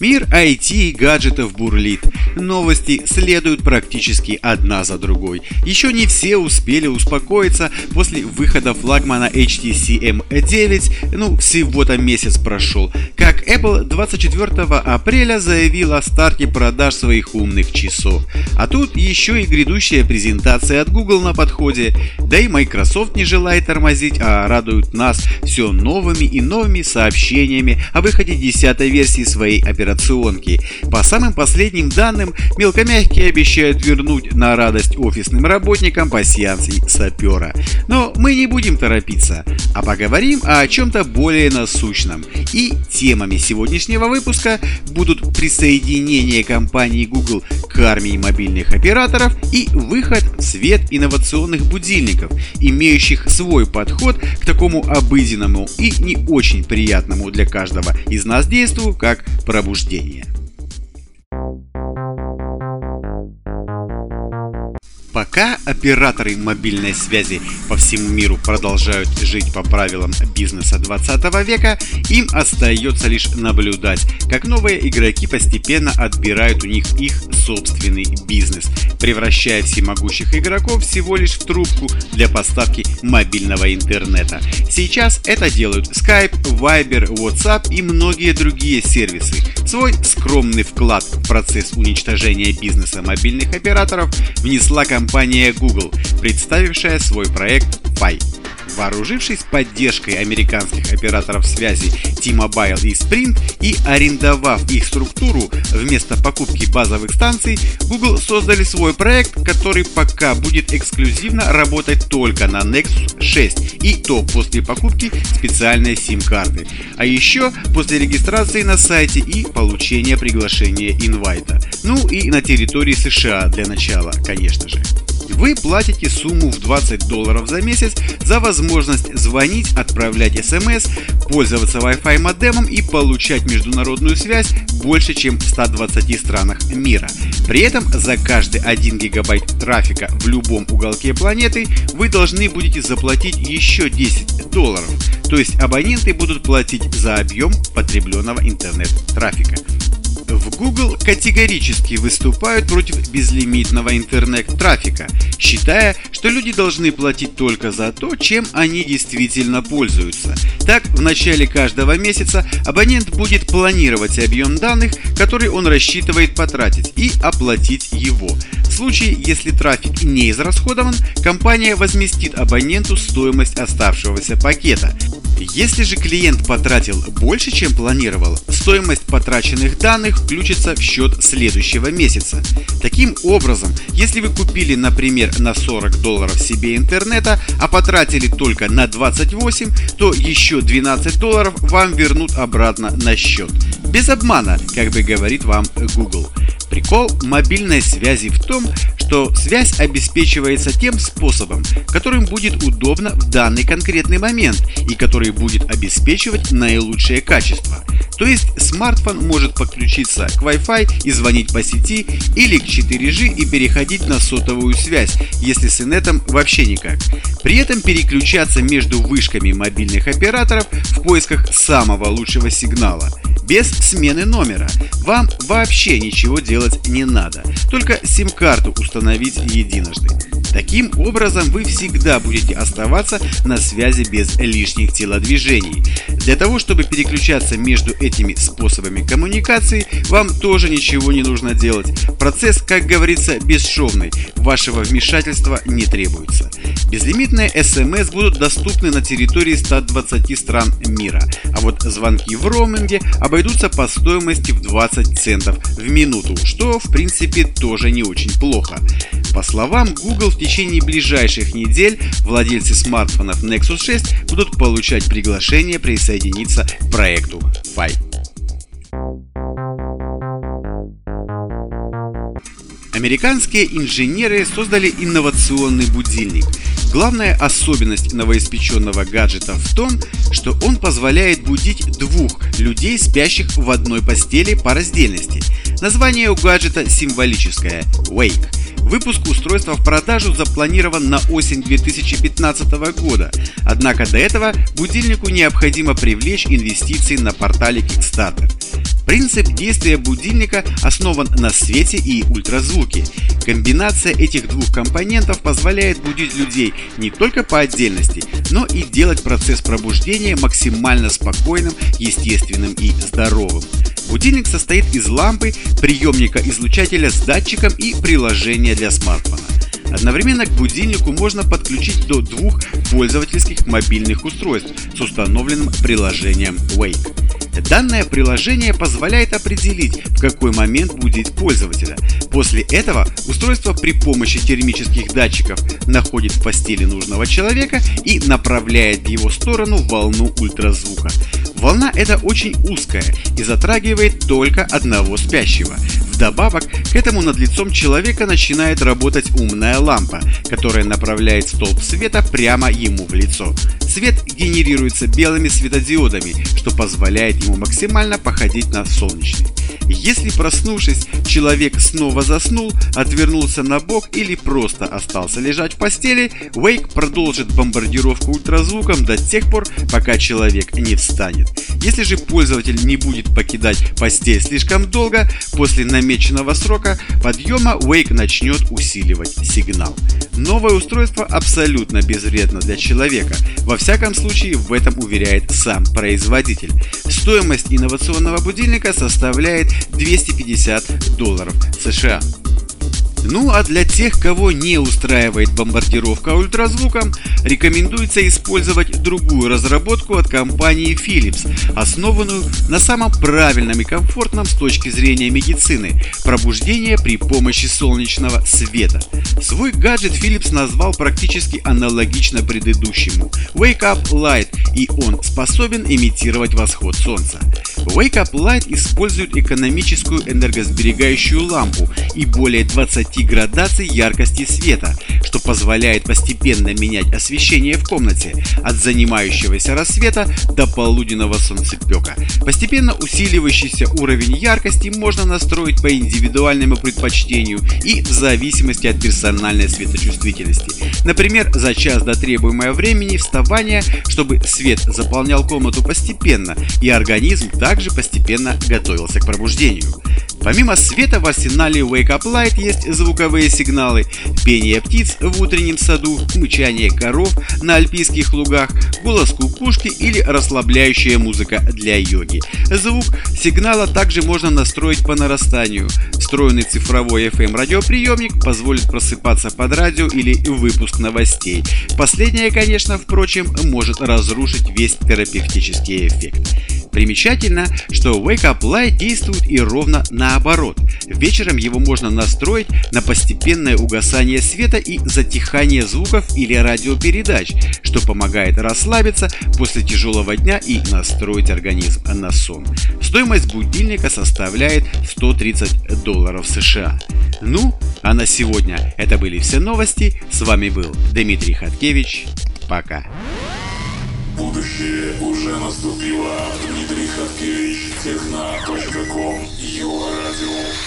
Мир IT и гаджетов бурлит. Новости следуют практически одна за другой. Еще не все успели успокоиться после выхода флагмана HTC M9, ну всего-то месяц прошел, как Apple 24 апреля заявил о старте продаж своих умных часов. А тут еще и грядущая презентация от Google на подходе, да и Microsoft не желает тормозить а радуют нас все новыми и новыми сообщениями о выходе 10 версии своей операционки. По самым последним данным, мелкомягкие обещают вернуть на радость офисным работникам пассианс и сапера. Но мы не будем торопиться, а поговорим о чем-то более насущном. И темами сегодняшнего выпуска будут присоединение компании Google к армии мобильных операторов и выход в свет инновационных будильников, имеющих свой подход к такому обыденному и не очень приятному для каждого из нас действию, как пробуждение. Пока операторы мобильной связи по всему миру продолжают жить по правилам бизнеса 20 века, им остается лишь наблюдать, как новые игроки постепенно отбирают у них их собственный бизнес, превращая всемогущих игроков всего лишь в трубку для поставки мобильного интернета. Сейчас это делают Skype, Viber, WhatsApp и многие другие сервисы. Свой скромный вклад в процесс уничтожения бизнеса мобильных операторов внесла компания Google, представившая свой проект Fi. Вооружившись поддержкой американских операторов связи T-Mobile и Sprint и арендовав их структуру вместо покупки базовых станций, Google создали свой проект, который пока будет эксклюзивно работать только на Nexus 6 и то после покупки специальной сим-карты, а еще после регистрации на сайте и получения приглашения инвайта. Ну и на территории США для начала, конечно же. Вы платите сумму в 20 долларов за месяц за возможность звонить, отправлять смс, пользоваться Wi-Fi модемом и получать международную связь больше, чем в 120 странах мира. При этом за каждый 1 гигабайт трафика в любом уголке планеты вы должны будете заплатить еще 10 долларов. То есть абоненты будут платить за объем потребленного интернет-трафика. В Google категорически выступают против безлимитного интернет-трафика, считая, что люди должны платить только за то, чем они действительно пользуются. Так, в начале каждого месяца абонент будет планировать объем данных, который он рассчитывает потратить, и оплатить его. В случае, если трафик не израсходован, компания возместит абоненту стоимость оставшегося пакета. Если же клиент потратил больше, чем планировал, стоимость потраченных данных включится в счет следующего месяца. Таким образом, если вы купили, например, на 40 долларов себе интернета, а потратили только на 28, то еще 12 долларов вам вернут обратно на счет. Без обмана, как бы говорит вам Google. Прикол мобильной связи в том, что связь обеспечивается тем способом, которым будет удобно в данный конкретный момент и который будет обеспечивать наилучшее качество. То есть смартфон может подключиться к Wi-Fi и звонить по сети или к 4G и переходить на сотовую связь, если с инетом вообще никак. При этом переключаться между вышками мобильных операторов в поисках самого лучшего сигнала – без смены номера. Вам вообще ничего делать не надо, только сим-карту установить единожды. Таким образом вы всегда будете оставаться на связи без лишних телодвижений. Для того, чтобы переключаться между этими способами коммуникации, вам тоже ничего не нужно делать. Процесс, как говорится, бесшовный, вашего вмешательства не требуется. Безлимитные смс будут доступны на территории 120 стран мира, а вот звонки в роуминге обойдутся по стоимости в 20 центов в минуту, что в принципе тоже не очень плохо. По словам Google, в течение ближайших недель владельцы смартфонов Nexus 6 будут получать приглашение присоединиться к проекту Fi. Американские инженеры создали инновационный будильник. Главная особенность новоиспеченного гаджета в том, что он позволяет будить двух людей, спящих в одной постели по раздельности. Название у гаджета символическое – Wake. Выпуск устройства в продажу запланирован на осень 2015 года, однако до этого будильнику необходимо привлечь инвестиции на портале Kickstarter. Принцип действия будильника основан на свете и ультразвуке. Комбинация этих двух компонентов позволяет будить людей не только по отдельности, но и делать процесс пробуждения максимально спокойным, естественным и здоровым. Будильник состоит из лампы, приемника излучателя с датчиком и приложения для смартфона. Одновременно к будильнику можно подключить до двух пользовательских мобильных устройств с установленным приложением Wake. Данное приложение позволяет определить, в какой момент будить пользователя. После этого устройство при помощи термических датчиков находит в постели нужного человека и направляет в его сторону волну ультразвука. Волна эта очень узкая и затрагивает только одного спящего. Вдобавок к этому над лицом человека начинает работать умная лампа, которая направляет столб света прямо ему в лицо. Свет генерируется белыми светодиодами, что позволяет ему максимально походить на солнечный. Если проснувшись, человек снова заснул, отвернулся на бок или просто остался лежать в постели, Wake продолжит бомбардировку ультразвуком до тех пор, пока человек не встанет. Если же пользователь не будет покидать постель слишком долго, после намеченного срока подъема Wake начнет усиливать сигнал. Новое устройство абсолютно безвредно для человека. Во всяком случае, в этом уверяет сам производитель. Стоимость инновационного будильника составляет 250 долларов США. Ну а для тех, кого не устраивает бомбардировка ультразвуком, рекомендуется использовать другую разработку от компании Philips, основанную на самом правильном и комфортном с точки зрения медицины – пробуждение при помощи солнечного света. Свой гаджет Philips назвал практически аналогично предыдущему – Wake Up Light, и он способен имитировать восход солнца. Wake Up Light использует экономическую энергосберегающую лампу и более 20 градаций яркости света, что позволяет постепенно менять освещение в комнате от занимающегося рассвета до полуденного солнцепека. Постепенно усиливающийся уровень яркости можно настроить по индивидуальному предпочтению и в зависимости от персональной светочувствительности. Например, за час до требуемого времени вставания, чтобы свет заполнял комнату постепенно и организм также постепенно готовился к пробуждению. Помимо света в арсенале Wake Up Light есть звуковые сигналы, пение птиц в утреннем саду, мычание коров на альпийских лугах, голос кукушки или расслабляющая музыка для йоги. Звук сигнала также можно настроить по нарастанию. Встроенный цифровой FM радиоприемник позволит просыпаться под радио или выпуск новостей. Последнее, конечно, впрочем, может разрушить весь терапевтический эффект. Примечательно, что Wake Up Light действует и ровно наоборот. Вечером его можно настроить на постепенное угасание света и затихание звуков или радиопередач, что помогает расслабиться после тяжелого дня и настроить организм на сон. Стоимость будильника составляет 130 долларов США. Ну, а на сегодня это были все новости. С вами был Дмитрий Хаткевич. Пока. Будущее уже наступило. Хаткевич Техна.ком Его радио.